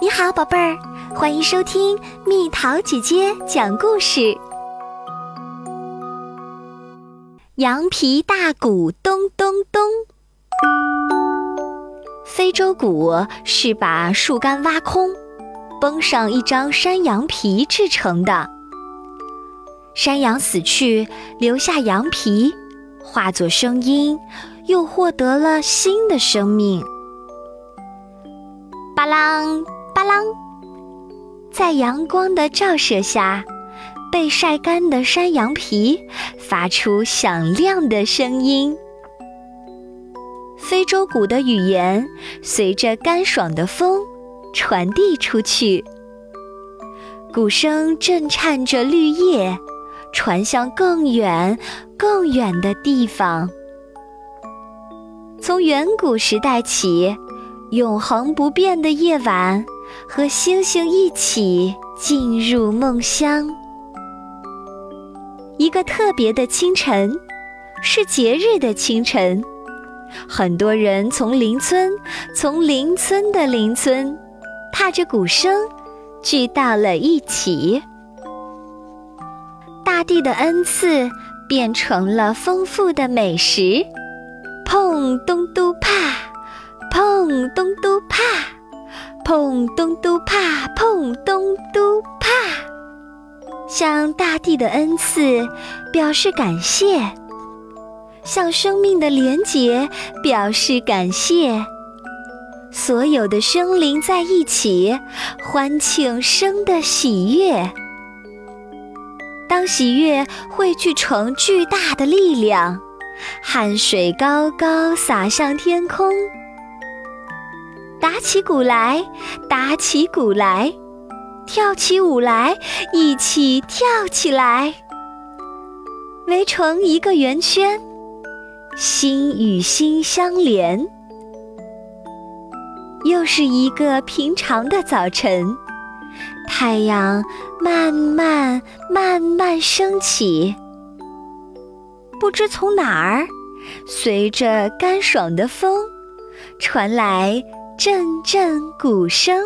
你好，宝贝儿，欢迎收听蜜桃姐姐讲故事。羊皮大鼓咚咚咚，非洲鼓是把树干挖空，绷上一张山羊皮制成的。山羊死去，留下羊皮，化作声音，又获得了新的生命。巴啷。啷，在阳光的照射下，被晒干的山羊皮发出响亮的声音。非洲鼓的语言随着干爽的风传递出去，鼓声震颤着绿叶，传向更远、更远的地方。从远古时代起，永恒不变的夜晚。和星星一起进入梦乡。一个特别的清晨，是节日的清晨，很多人从邻村，从邻村的邻村，踏着鼓声，聚到了一起。大地的恩赐变成了丰富的美食，砰咚嘟啪，砰咚嘟。咚嘟啪，碰咚嘟啪，向大地的恩赐表示感谢，向生命的连结表示感谢。所有的生灵在一起，欢庆生的喜悦。当喜悦汇聚成巨大的力量，汗水高高洒向天空。打起鼓来，打起鼓来，跳起舞来，一起跳起来，围成一个圆圈，心与心相连。又是一个平常的早晨，太阳慢慢慢慢升起，不知从哪儿，随着干爽的风，传来。阵阵鼓声，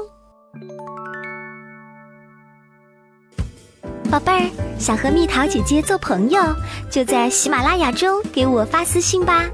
宝贝儿，想和蜜桃姐姐做朋友，就在喜马拉雅中给我发私信吧。